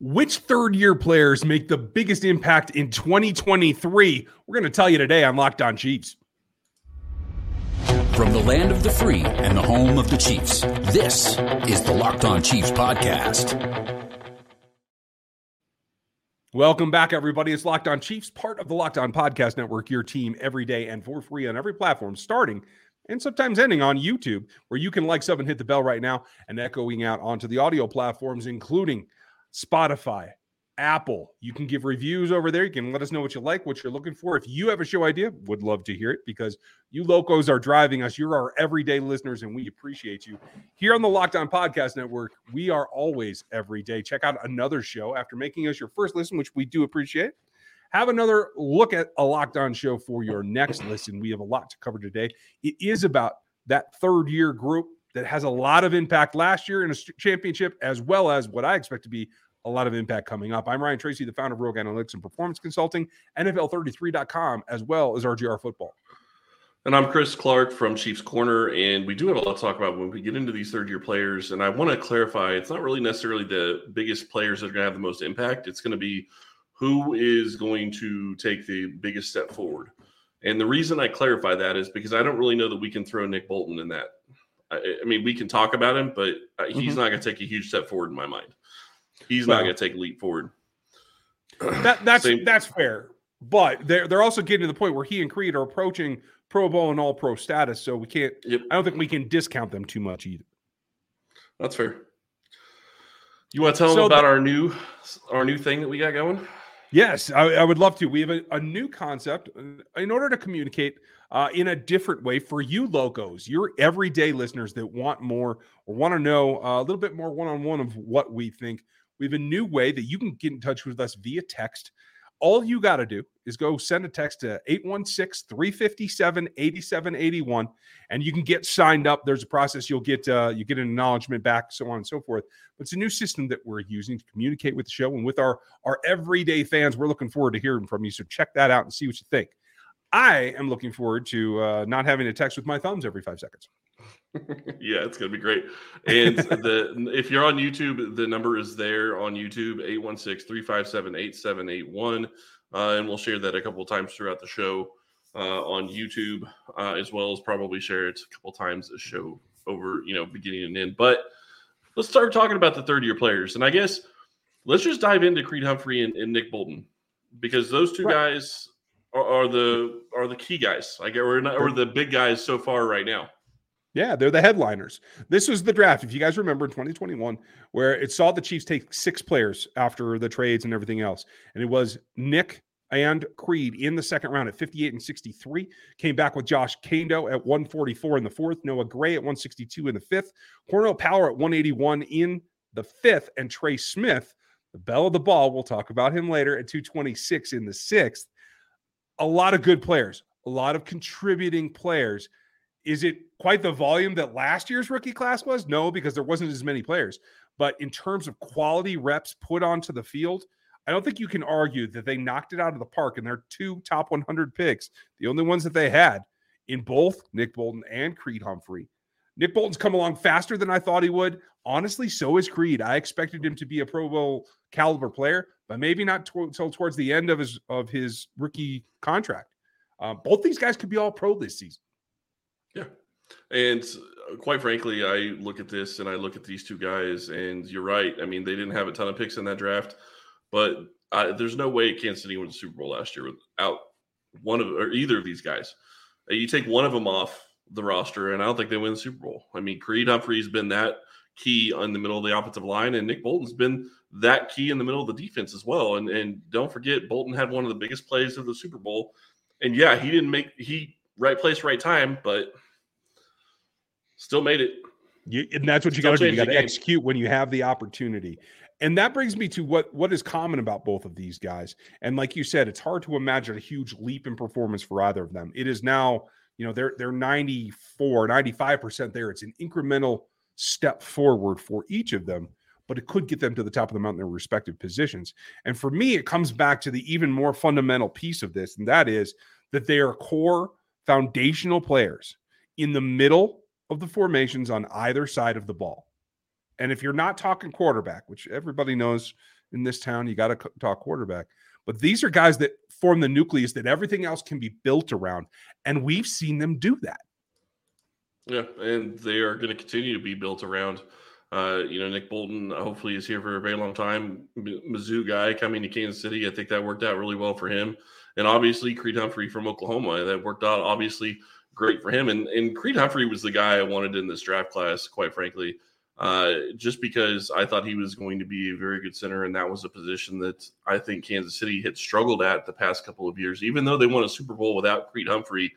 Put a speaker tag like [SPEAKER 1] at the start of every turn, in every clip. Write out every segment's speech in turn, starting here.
[SPEAKER 1] Which third year players make the biggest impact in 2023? We're going to tell you today on Locked On Chiefs.
[SPEAKER 2] From the land of the free and the home of the Chiefs, this is the Locked On Chiefs podcast.
[SPEAKER 1] Welcome back, everybody. It's Locked On Chiefs, part of the Locked On Podcast Network, your team every day and for free on every platform, starting and sometimes ending on YouTube, where you can like, sub, and hit the bell right now and echoing out onto the audio platforms, including Spotify, Apple. You can give reviews over there. You can let us know what you like, what you're looking for. If you have a show idea, would love to hear it because you locos are driving us. You're our everyday listeners, and we appreciate you. Here on the Locked On Podcast Network, we are always every day. Check out another show after making us your first listen, which we do appreciate. Have another look at a Locked On show for your next listen. We have a lot to cover today. It is about that third year group that has a lot of impact last year in a championship, as well as what I expect to be a lot of impact coming up. I'm Ryan Tracy, the founder of Rogue Analytics and Performance Consulting, NFL33.com, as well as RGR Football.
[SPEAKER 3] And I'm Chris Clark from Chiefs Corner, and we do have a lot to talk about when we get into these third year players. And I want to clarify it's not really necessarily the biggest players that are going to have the most impact, it's going to be who is going to take the biggest step forward. And the reason I clarify that is because I don't really know that we can throw Nick Bolton in that. I, I mean, we can talk about him, but uh, he's mm-hmm. not going to take a huge step forward in my mind. He's well, not going to take a leap forward.
[SPEAKER 1] That, that's Same. that's fair, but they're they're also getting to the point where he and Creed are approaching Pro Bowl and All Pro status, so we can't. Yep. I don't think we can discount them too much either.
[SPEAKER 3] That's fair. You want to tell so them about the, our new our new thing that we got going?
[SPEAKER 1] Yes, I, I would love to. We have a, a, new concept uh, in order to communicate uh, in a different way for you locos, your everyday listeners that want more or want to know uh, a little bit more one on one of what we think. We have a new way that you can get in touch with us via text. All you got to do is go send a text to 816 357 8781 and you can get signed up. There's a process you'll get uh, you get an acknowledgement back, so on and so forth. But it's a new system that we're using to communicate with the show and with our, our everyday fans. We're looking forward to hearing from you. So check that out and see what you think. I am looking forward to uh, not having to text with my thumbs every five seconds.
[SPEAKER 3] yeah, it's gonna be great. And the if you're on YouTube, the number is there on YouTube 816-357-8781. Uh, and we'll share that a couple times throughout the show uh, on YouTube, uh, as well as probably share it a couple times a show over, you know, beginning and end. But let's start talking about the third year players. And I guess let's just dive into Creed Humphrey and, and Nick Bolton because those two right. guys are, are, the are the key guys. I get or, not, or the big guys so far right now.
[SPEAKER 1] Yeah, they're the headliners. This was the draft, if you guys remember in 2021, where it saw the Chiefs take six players after the trades and everything else. And it was Nick and Creed in the second round at 58 and 63. Came back with Josh Kaindoh at 144 in the fourth, Noah Gray at 162 in the fifth, Cornell Powell at 181 in the fifth, and Trey Smith, the belle of the ball, we'll talk about him later, at 226 in the sixth. A lot of good players, a lot of contributing players is it quite the volume that last year's rookie class was? No, because there wasn't as many players. But in terms of quality reps put onto the field, I don't think you can argue that they knocked it out of the park and their two top 100 picks, the only ones that they had in both Nick Bolton and Creed Humphrey. Nick Bolton's come along faster than I thought he would. Honestly, so is Creed. I expected him to be a Pro Bowl caliber player, but maybe not until towards the end of his of his rookie contract. Uh, both these guys could be all pro this season.
[SPEAKER 3] Yeah. And uh, quite frankly, I look at this and I look at these two guys, and you're right. I mean, they didn't have a ton of picks in that draft, but I, there's no way Kansas City won the Super Bowl last year without one of or either of these guys. Uh, you take one of them off the roster, and I don't think they win the Super Bowl. I mean, Creed Humphrey's been that key in the middle of the offensive line, and Nick Bolton's been that key in the middle of the defense as well. And and don't forget, Bolton had one of the biggest plays of the Super Bowl. And yeah, he didn't make he right place, right time, but Still made it.
[SPEAKER 1] You, and that's what you got to do. You got to execute when you have the opportunity. And that brings me to what what is common about both of these guys. And like you said, it's hard to imagine a huge leap in performance for either of them. It is now, you know, they're they're 94, 95% there. It's an incremental step forward for each of them, but it could get them to the top of the mountain in their respective positions. And for me, it comes back to the even more fundamental piece of this, and that is that they are core foundational players in the middle of the formations on either side of the ball. And if you're not talking quarterback, which everybody knows in this town. You got to talk quarterback. But these are guys that form the nucleus that everything else can be built around. And we've seen them do that.
[SPEAKER 3] Yeah, and they are going to continue to be built around. Uh, you know, Nick Bolton hopefully is here for a very long time. Mizzou guy coming to Kansas City. I think that worked out really well for him. And obviously, Creed Humphrey from Oklahoma. That worked out obviously great for him. And, and Creed Humphrey was the guy I wanted in this draft class, quite frankly, uh, just because I thought he was going to be a very good center. And that was a position that I think Kansas City had struggled at the past couple of years. Even though they won a Super Bowl without Creed Humphrey,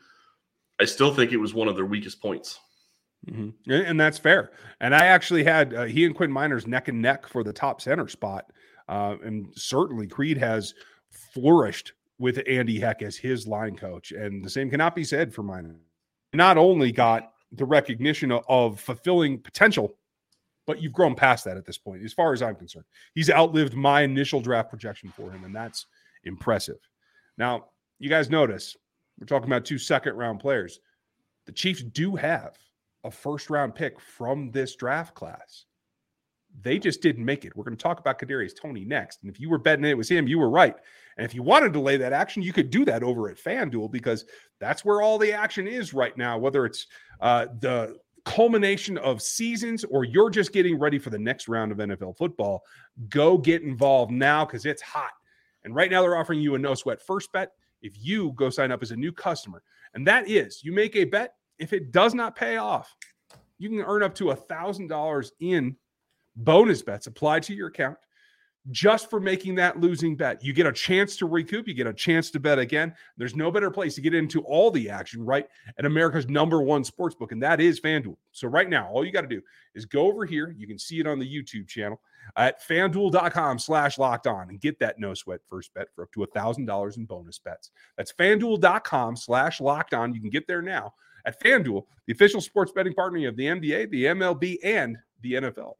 [SPEAKER 3] I still think it was one of their weakest points.
[SPEAKER 1] Mm-hmm. And that's fair. And I actually had uh, he and Quinn Meinerz neck and neck for the top center spot. Uh, and certainly Creed has flourished with Andy Heck as his line coach. And the same cannot be said for Miner. Not only got the recognition of fulfilling potential, but you've grown past that at this point, as far as I'm concerned. He's outlived my initial draft projection for him, and that's impressive. Now, you guys notice we're talking about two second round players. The Chiefs do have a first round pick from this draft class. They just didn't make it. We're going to talk about Kadarius Toney next. And if you were betting it was him, you were right. And if you wanted to lay that action, you could do that over at FanDuel because that's where all the action is right now, whether it's uh, the culmination of seasons or you're just getting ready for the next round of NFL football. Go get involved now because it's hot. And right now, they're offering you a no sweat first bet if you go sign up as a new customer. And that is, you make a bet. If it does not pay off, you can earn up to a $1,000 in bonus bets applied to your account just for making that losing bet. You get a chance to recoup, you get a chance to bet again. There's no better place to get into all the action right at America's number one sports book, and that is FanDuel. So, right now, all you got to do is go over here. You can see it on the YouTube channel at fanduel.com slash locked on and get that no sweat first bet for up to a $1,000 in bonus bets. That's fanduel.com slash locked on. You can get there now at FanDuel, the official sports betting partner of the NBA, the MLB, and the NFL.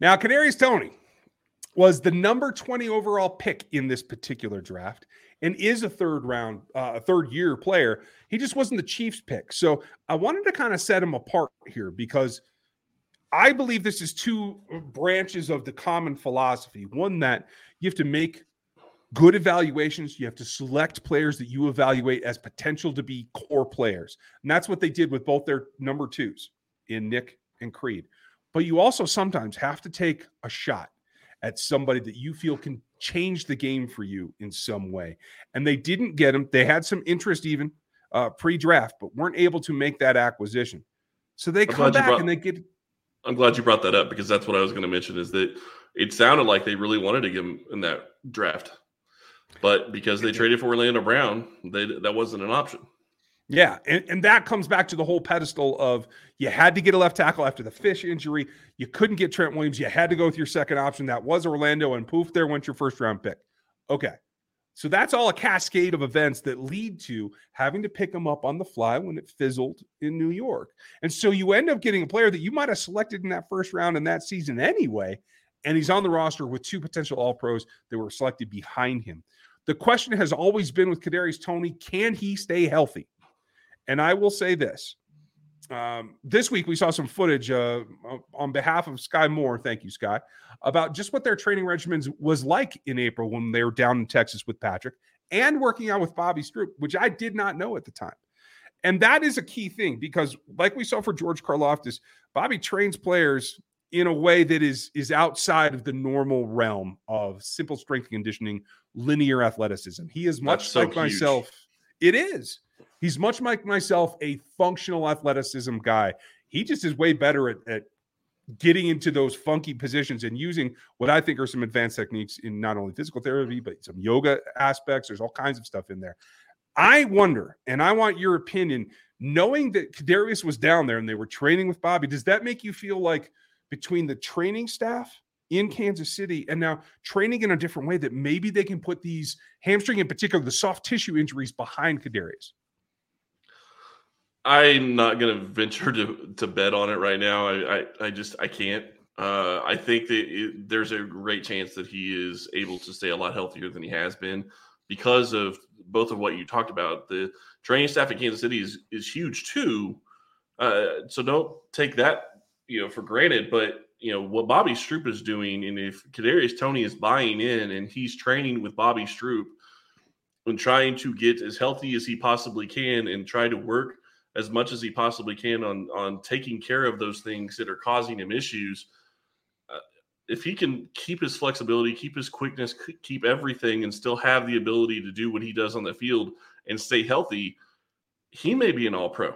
[SPEAKER 1] Now, Kadarius Toney was the number 20 overall pick in this particular draft and is a third round, uh, a third year player. He just wasn't the Chiefs pick. So I wanted to kind of set him apart here because I believe this is two branches of the common philosophy. One that you have to make good evaluations. You have to select players that you evaluate as potential to be core players. And that's what they did with both their number twos in Nick and Creed. But you also sometimes have to take a shot at somebody that you feel can change the game for you in some way. And they didn't get him. They had some interest even uh, pre-draft, but weren't able to make that acquisition. So they I'm come back brought, and they get.
[SPEAKER 3] I'm glad you brought that up because that's what I was going to mention. Is that it sounded like they really wanted to give him in that draft, but because they traded for Orlando Brown, they, that wasn't an option.
[SPEAKER 1] Yeah, and, and that comes back to the whole pedestal of you had to get a left tackle after the fish injury. You couldn't get Trent Williams. You had to go with your second option. That was Orlando, and poof, there went your first round pick. Okay. So that's all a cascade of events that lead to having to pick him up on the fly when it fizzled in New York. And so you end up getting a player that you might have selected in that first round in that season anyway. And he's on the roster with two potential all pros that were selected behind him. The question has always been with Kadarius Toney: can he stay healthy? And I will say this. Um, this week we saw some footage uh, on behalf of Skyy Moore. Thank you, Skyy, about just what their training regimens was like in April when they were down in Texas with Patrick and working out with Bobby Stroupe, which I did not know at the time. And that is a key thing because, like we saw for George Karlaftis, Bobby trains players in a way that is is outside of the normal realm of simple strength conditioning, linear athleticism. He is much so like myself. It is. He's much like myself, a functional athleticism guy. He just is way better at, at getting into those funky positions and using what I think are some advanced techniques in not only physical therapy, mm-hmm. but some yoga aspects. There's all kinds of stuff in there. I wonder, and I want your opinion, knowing that Kadarius was down there and they were training with Bobby, does that make you feel like between the training staff in Kansas City and now training in a different way that maybe they can put these hamstring, in particular, the soft tissue injuries behind Kadarius?
[SPEAKER 3] I'm not going to venture to to bet on it right now. I I, I just I can't. Uh, I think that it, there's a great chance that he is able to stay a lot healthier than he has been because of both of what you talked about. The training staff in Kansas City is is huge too. Uh, so don't take that you know for granted. But you know what Bobby Stroupe is doing, and if Kadarius Toney is buying in and he's training with Bobby Stroupe and trying to get as healthy as he possibly can and try to work as much as he possibly can on on taking care of those things that are causing him issues. Uh, if he can keep his flexibility, keep his quickness, keep everything, and still have the ability to do what he does on the field and stay healthy, he may be an All Pro.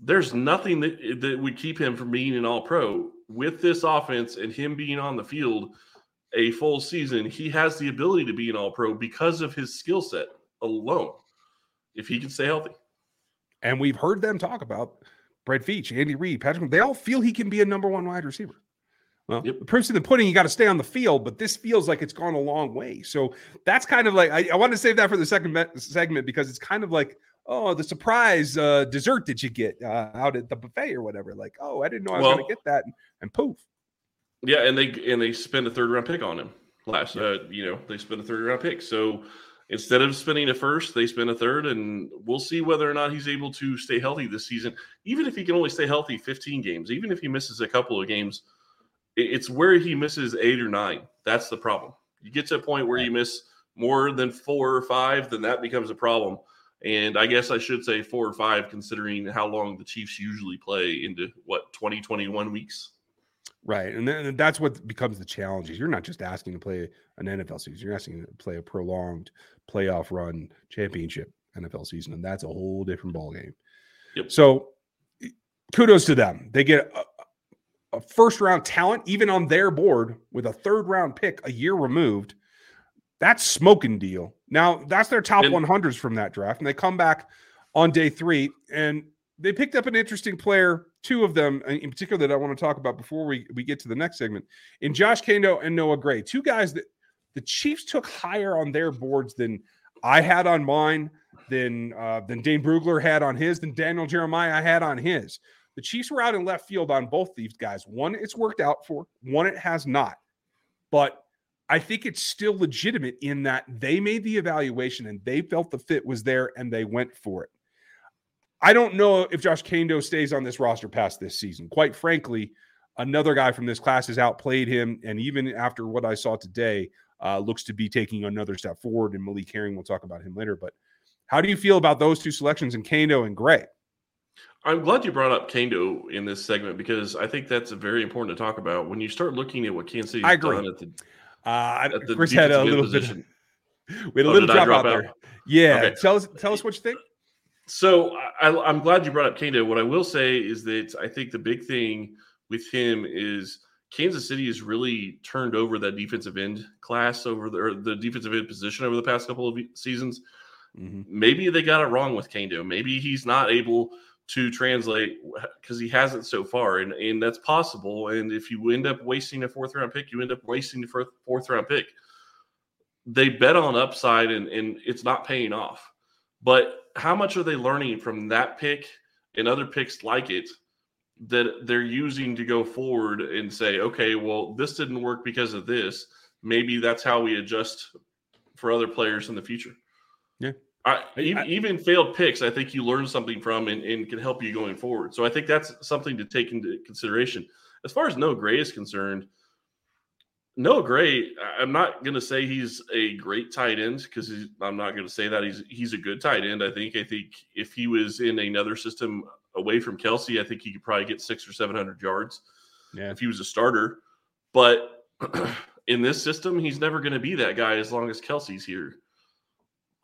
[SPEAKER 3] There's nothing that that would keep him from being an All Pro with this offense and him being on the field a full season. He has the ability to be an All Pro because of his skill set alone. If he can stay healthy.
[SPEAKER 1] And we've heard them talk about Brett Veach, Andy Reid, Patrick. They all feel he can be a number one wide receiver. Well, yep. the proof's in the pudding. You got to stay on the field, but this feels like it's gone a long way. So that's kind of like I, I want to save that for the second segment because it's kind of like oh the surprise uh, dessert that you get uh, out at the buffet or whatever. Like oh I didn't know I was well, going to get that, and, and, poof.
[SPEAKER 3] Yeah, and they and they spend a third round pick on him last. Uh, you know they spend a third round pick. So instead of spending a first, they spend a third, and we'll see whether or not he's able to stay healthy this season. Even if he can only stay healthy 15 games, even if he misses a couple of games, it's where he misses eight or nine. That's the problem. You get to a point where you miss more than four or five, then that becomes a problem. And I guess I should say four or five, considering how long the Chiefs usually play into what 2021 weeks.
[SPEAKER 1] Right, and then that's what becomes the challenge. Is you're not just asking to play an NFL season; you're not asking to play a prolonged playoff run championship NFL season, and that's a whole different ball game. Yep. So, kudos to them. They get a, a first round talent, even on their board, with a third round pick a year removed. That's smoking deal. Now that's their top and, 100s from that draft, and they come back on day three, and they picked up an interesting player two of them uh, in particular that I want to talk about before we, we get to the next segment in Josh Kaindoh and Noah Gray, two guys that the Chiefs took higher on their boards than I had on mine, than uh, than Dane Brugler had on his, than Daniel Jeremiah had on his. The Chiefs were out in left field on both these guys. One it's worked out for, one it has not. But I think it's still legitimate in that they made the evaluation and they felt the fit was there and they went for it. I don't know if Josh Kaindoh stays on this roster past this season. Quite frankly, another guy from this class has outplayed him, and even after what I saw today, uh, looks to be taking another step forward. And Malik Herring, we'll talk about him later. But how do you feel about those two selections in Kaindoh and Gray?
[SPEAKER 3] I'm glad you brought up Kaindoh in this segment because I think that's very important to talk about. When you start looking at what Kansas City has done at the,
[SPEAKER 1] uh, at the Chris had a little position. bit. We had a oh, little drop out, out, there. Yeah, okay. tell us tell us what you think.
[SPEAKER 3] So I, am glad you brought up Kaindoh. What I will say is that I think the big thing with him is Kansas City has really turned over that defensive end class over the, or the defensive end position over the past couple of seasons. Mm-hmm. Maybe they got it wrong with Kaindoh. Maybe he's not able to translate because he hasn't so far, and and that's possible. And if you end up wasting a fourth round pick, you end up wasting the fourth, fourth round pick. They bet on upside, and and it's not paying off. But how much are they learning from that pick and other picks like it that they're using to go forward and say, okay, well, this didn't work because of this. Maybe that's how we adjust for other players in the future.
[SPEAKER 1] Yeah.
[SPEAKER 3] I, even, I, even, failed picks, I think you learn something from and, and, can help you going forward. So I think that's something to take into consideration. As far as Noah Gray is concerned, Noah Gray, I'm not going to say he's a great tight end because I'm not going to say that he's he's a good tight end. I think I think if he was in another system away from Kelce, I think he could probably get six or seven hundred yards. Yeah. If he was a starter, but in this system, he's never going to be that guy as long as Kelce's here.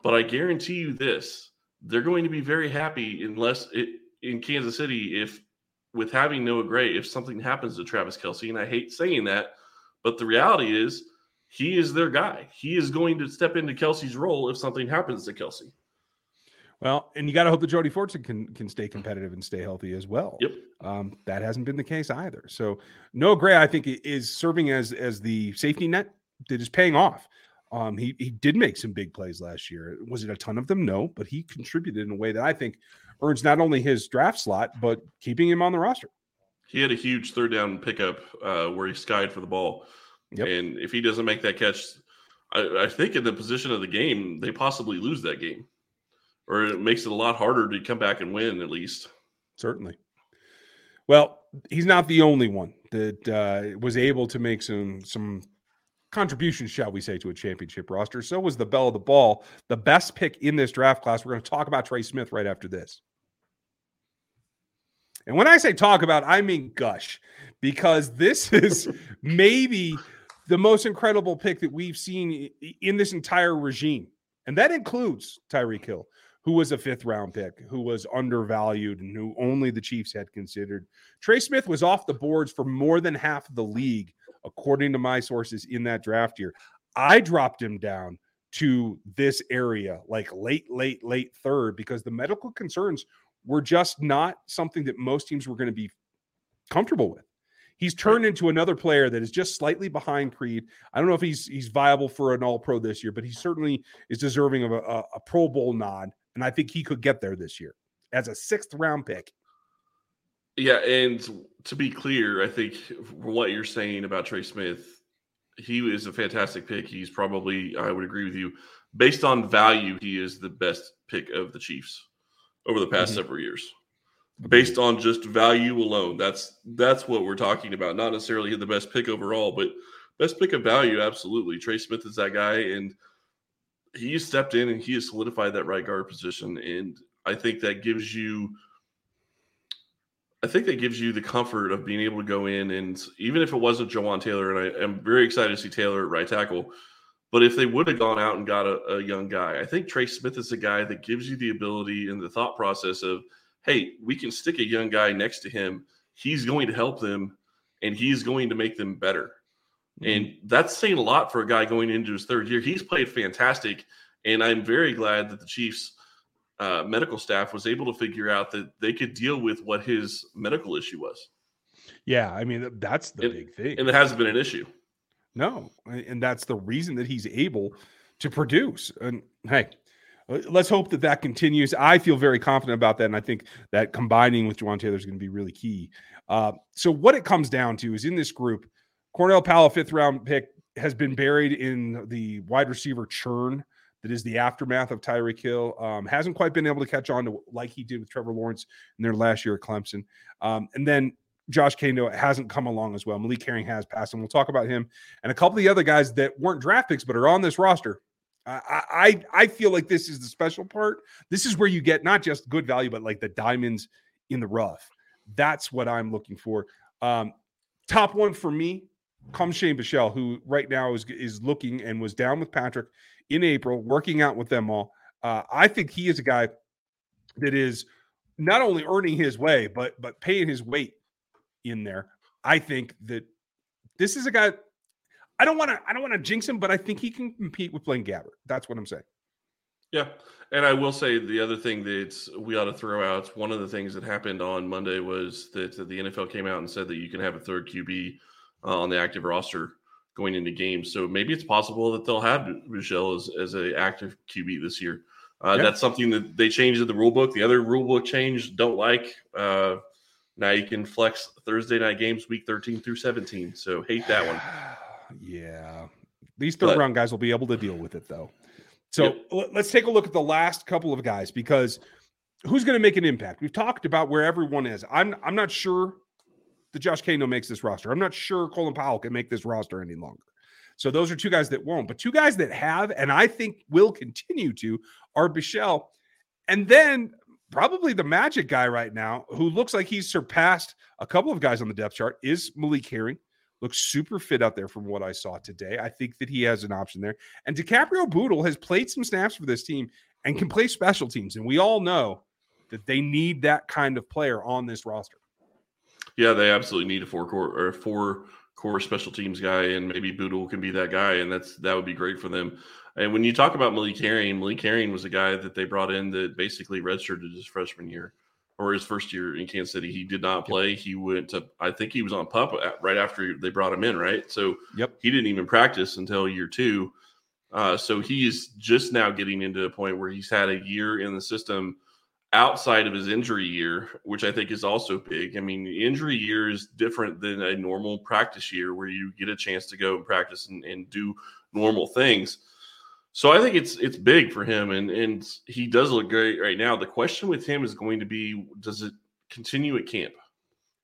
[SPEAKER 3] But I guarantee you this: they're going to be very happy unless it, in Kansas City if with having Noah Gray, if something happens to Travis Kelce, and I hate saying that but the reality is, he is their guy. He is going to step into Kelce's role if something happens to Kelce.
[SPEAKER 1] Well, and you got to hope that Jody Fortson can can stay competitive and stay healthy as well.
[SPEAKER 3] Yep.
[SPEAKER 1] Um, that hasn't been the case either. So Noah Gray, I think, is serving as as the safety net that is paying off. Um, he he did make some big plays last year. Was it a ton of them? No, but he contributed in a way that I think earns not only his draft slot but keeping him on the roster.
[SPEAKER 3] He had a huge third down pickup uh, where he skied for the ball. Yep. And if he doesn't make that catch, I, I, think in the position of the game, they possibly lose that game. Or it makes it a lot harder to come back and win, at least.
[SPEAKER 1] Certainly. Well, he's not the only one that uh, was able to make some some contributions, shall we say, to a championship roster. So was the belle of the ball, the best pick in this draft class. We're going to talk about Trey Smith right after this. And when I say talk about, I mean gush, because this is maybe the most incredible pick that we've seen in this entire regime. And that includes Tyreek Hill, who was a fifth round pick, who was undervalued, and who only the Chiefs had considered. Trey Smith was off the boards for more than half of the league, according to my sources in that draft year. I dropped him down to this area, like late, late, late third, because the medical concerns were just not something that most teams were going to be comfortable with. He's turned into another player that is just slightly behind Creed. I don't know if he's he's viable for an All Pro this year, but he certainly is deserving of a, a, a Pro Bowl nod, and I think he could get there this year as a sixth round pick.
[SPEAKER 3] Yeah, and to be clear, I think what you're saying about Trey Smith, he is a fantastic pick. He's probably, I would agree with you, based on value, he is the best pick of the Chiefs over the past mm-hmm. several years based on just value alone. That's that's what we're talking about. Not necessarily the best pick overall, but best pick of value. Absolutely, Trey Smith is that guy, and he stepped in and he has solidified that right guard position. And I think that gives you, I think that gives you the comfort of being able to go in and even if it wasn't Jawaan Taylor, and I am very excited to see Taylor at right tackle. But if they would have gone out and got a, a young guy, I think Trey Smith is a guy that gives you the ability and the thought process of hey, we can stick a young guy next to him. He's going to help them and he's going to make them better. Mm-hmm. And that's saying a lot for a guy going into his third year. He's played fantastic. And I'm very glad that the Chiefs uh, medical staff was able to figure out that they could deal with what his medical issue was.
[SPEAKER 1] Yeah. I mean, that's the
[SPEAKER 3] and,
[SPEAKER 1] big thing.
[SPEAKER 3] And it hasn't been an issue.
[SPEAKER 1] No. And that's the reason that he's able to produce. And hey, uh, let's hope that that continues. I feel very confident about that, and I think that combining with Jawaan Taylor is going to be really key. Uh, so what it comes down to is in this group, Cornell Powell, fifth round pick, has been buried in the wide receiver churn that is the aftermath of Tyreek Hill. Um, hasn't quite been able to catch on to like he did with Trevor Lawrence in their last year at Clemson. Um, and then Josh Kaindoh hasn't come along as well. Malik Herring has passed, and we'll talk about him and a couple of the other guys that weren't draft picks but are on this roster I, I I feel like this is the special part. This is where you get not just good value, but like the diamonds in the rough. That's what I'm looking for. Um, top one for me comes Shane Buechele, who right now is is looking and was down with Patrick in April, working out with them all. Uh, I think he is a guy that is not only earning his way, but but paying his weight in there. I think that this is a guy I don't want to. I don't want to jinx him, but I think he can compete with Blaine Gabbert. That's what I'm saying.
[SPEAKER 3] Yeah, and I will say the other thing that we ought to throw out. One of the things that happened on Monday was that the NFL came out and said that you can have a third QB uh, on the active roster going into games. So maybe it's possible that they'll have Michelle as, as an active QB this year. Uh, yeah. That's something that they changed in the rule book. The other rule book change don't like. Uh, now you can flex Thursday night games week 13 through 17. So hate that one.
[SPEAKER 1] Yeah. These third but, round guys will be able to deal with it though. So yep. let's take a look at the last couple of guys because who's going to make an impact? We've talked about where everyone is. I'm I'm not sure that Josh Kaindoh makes this roster. I'm not sure Cornell Powell can make this roster any longer. So those are two guys that won't, but two guys that have, and I think will continue to, are Buechele, and then probably the magic guy right now, who looks like he's surpassed a couple of guys on the depth chart, is Malik Herring looks super fit out there from what I saw today. I think that he has an option there. And DiCaprio Bootle has played some snaps for this team and can play special teams. And we all know that they need that kind of player on this roster.
[SPEAKER 3] Yeah, they absolutely need a four core or four core special teams guy, and maybe Bootle can be that guy, and that's that would be great for them. And when you talk about Malik Herring, Malik Herring was a guy that they brought in that basically redshirted his freshman year or his first year in Kansas City. He did not play. He went to, I think he was on pup right after they brought him in, right? So
[SPEAKER 1] yep.
[SPEAKER 3] he didn't even practice until year two. Uh, so he's just now getting into a point where he's had a year in the system outside of his injury year, which I think is also big. I mean, the injury year is different than a normal practice year where you get a chance to go and practice and, and do normal things. So I think it's it's big for him, and and he does look great right now. The question with him is going to be: Does it continue at camp?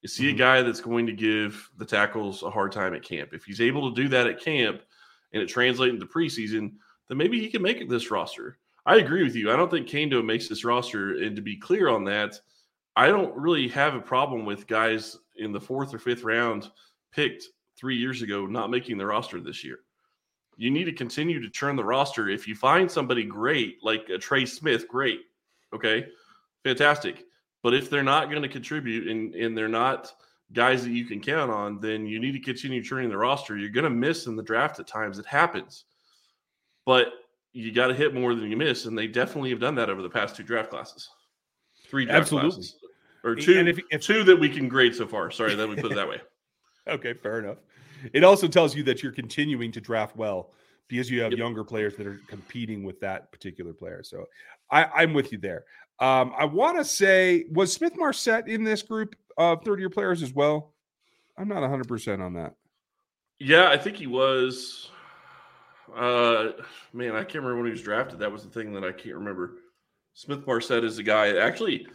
[SPEAKER 3] You see
[SPEAKER 1] Mhm.
[SPEAKER 3] a guy that's going to give the tackles a hard time at camp. If he's able to do that at camp and it translates into preseason, then maybe he can make it this roster. I agree with you. I don't think Kaindoh makes this roster. And to be clear on that, I don't really have a problem with guys in the fourth or fifth round picked three years ago not making the roster this year. You need to continue to churn the roster. If you find somebody great, like a Trey Smith, great. Okay. Fantastic. But if they're not going to contribute and, and they're not guys that you can count on, then you need to continue churning the roster. You're going to miss in the draft at times. It happens. But you got to hit more than you miss. And they definitely have done that over the past two draft classes. Three draft
[SPEAKER 1] Absolutely.
[SPEAKER 3] classes. Or two,
[SPEAKER 1] And if- if-
[SPEAKER 3] two that we can grade so far. Sorry, that we put it that way.
[SPEAKER 1] Okay, fair enough. It also tells you that you're continuing to draft well because you have
[SPEAKER 3] Yep.
[SPEAKER 1] younger players that are competing with that particular player. So I, I'm with you there. Um, I want to say, was Smith-Marsette in this group of third year players as well? I'm not 100% on that.
[SPEAKER 3] Yeah, I think he was. Uh, man, I can't remember when he was drafted. That was the thing that I can't remember. Smith-Marsette is a guy. Actually,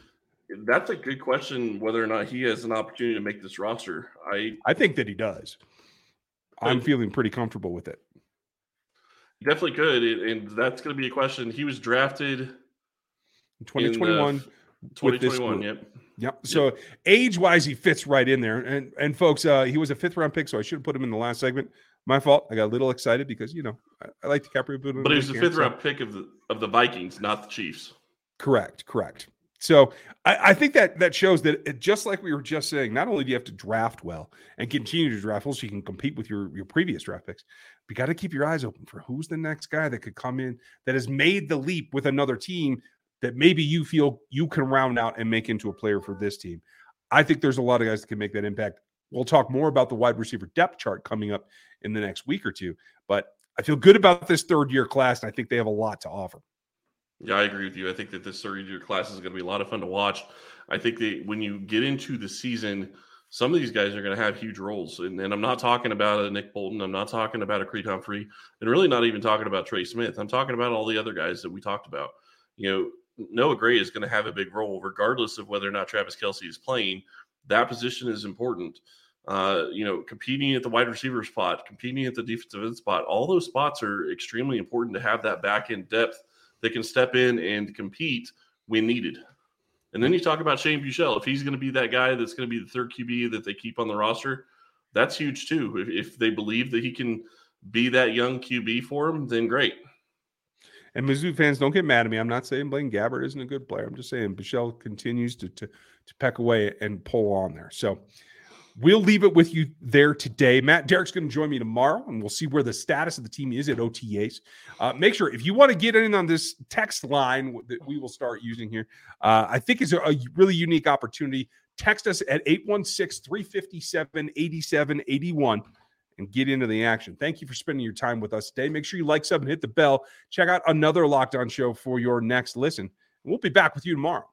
[SPEAKER 3] that's a good question whether or not he has an opportunity to make this roster. I
[SPEAKER 1] I think that he does. I'm feeling pretty comfortable with it.
[SPEAKER 3] definitely could, and that's going to be a question. He was drafted
[SPEAKER 1] In
[SPEAKER 3] in
[SPEAKER 1] 2021.
[SPEAKER 3] the 2021.
[SPEAKER 1] group.
[SPEAKER 3] Yep.
[SPEAKER 1] Yep. So age wise, he fits right in there. And and folks, uh, he was a fifth round pick, so I should have put him in the last segment. My fault. I got a little excited because you know I, I like DiCaprio. But
[SPEAKER 3] But he was the fifth round pick of the of the Vikings, not the Chiefs.
[SPEAKER 1] Correct. Correct. So I, I think that that shows that it, just like we were just saying, not only do you have to draft well and continue to draft well so you can compete with your your previous draft picks, but you got to keep your eyes open for who's the next guy that could come in that has made the leap with another team that maybe you feel you can round out and make into a player for this team. I think there's a lot of guys that can make that impact. We'll talk more about the wide receiver depth chart coming up in the next week or two, but I feel good about this third year class, and I think they have a lot to offer.
[SPEAKER 3] Yeah, I agree with you. I think that this third year class is going to be a lot of fun to watch. I think that when you get into the season, some of these guys are going to have huge roles. And, and I'm not talking about a Nick Bolton. I'm not talking about a Creed Humphrey, and really not even talking about Trey Smith. I'm talking about all the other guys that we talked about. You know, Noah Gray is going to have a big role, regardless of whether or not Travis Kelce is playing. That position is important. Uh, you know, competing at the wide receiver spot, competing at the defensive end spot, all those spots are extremely important to have that back end depth that can step in and compete when needed. And then you talk about Shane Buechele. If he's going to be that guy that's going to be the third QB that they keep on the roster, that's huge too. If, if they believe that he can be that young QB for him, then great.
[SPEAKER 1] And Mizzou fans, don't get mad at me. I'm not saying Blaine Gabbert isn't a good player. I'm just saying Michelle continues to, to to peck away and pull on there. So we'll leave it with you there today. Matt Derrick's going to join me tomorrow, and we'll see where the status of the team is at OTAs. Uh, make sure if you want to get in on this text line that we will start using here, uh, I think is a, a really unique opportunity. Text us at 816 357 8781 and get into the action. Thank you for spending your time with us today. Make sure you like, sub, and hit the bell. Check out another Locked On show for your next listen. We'll be back with you tomorrow.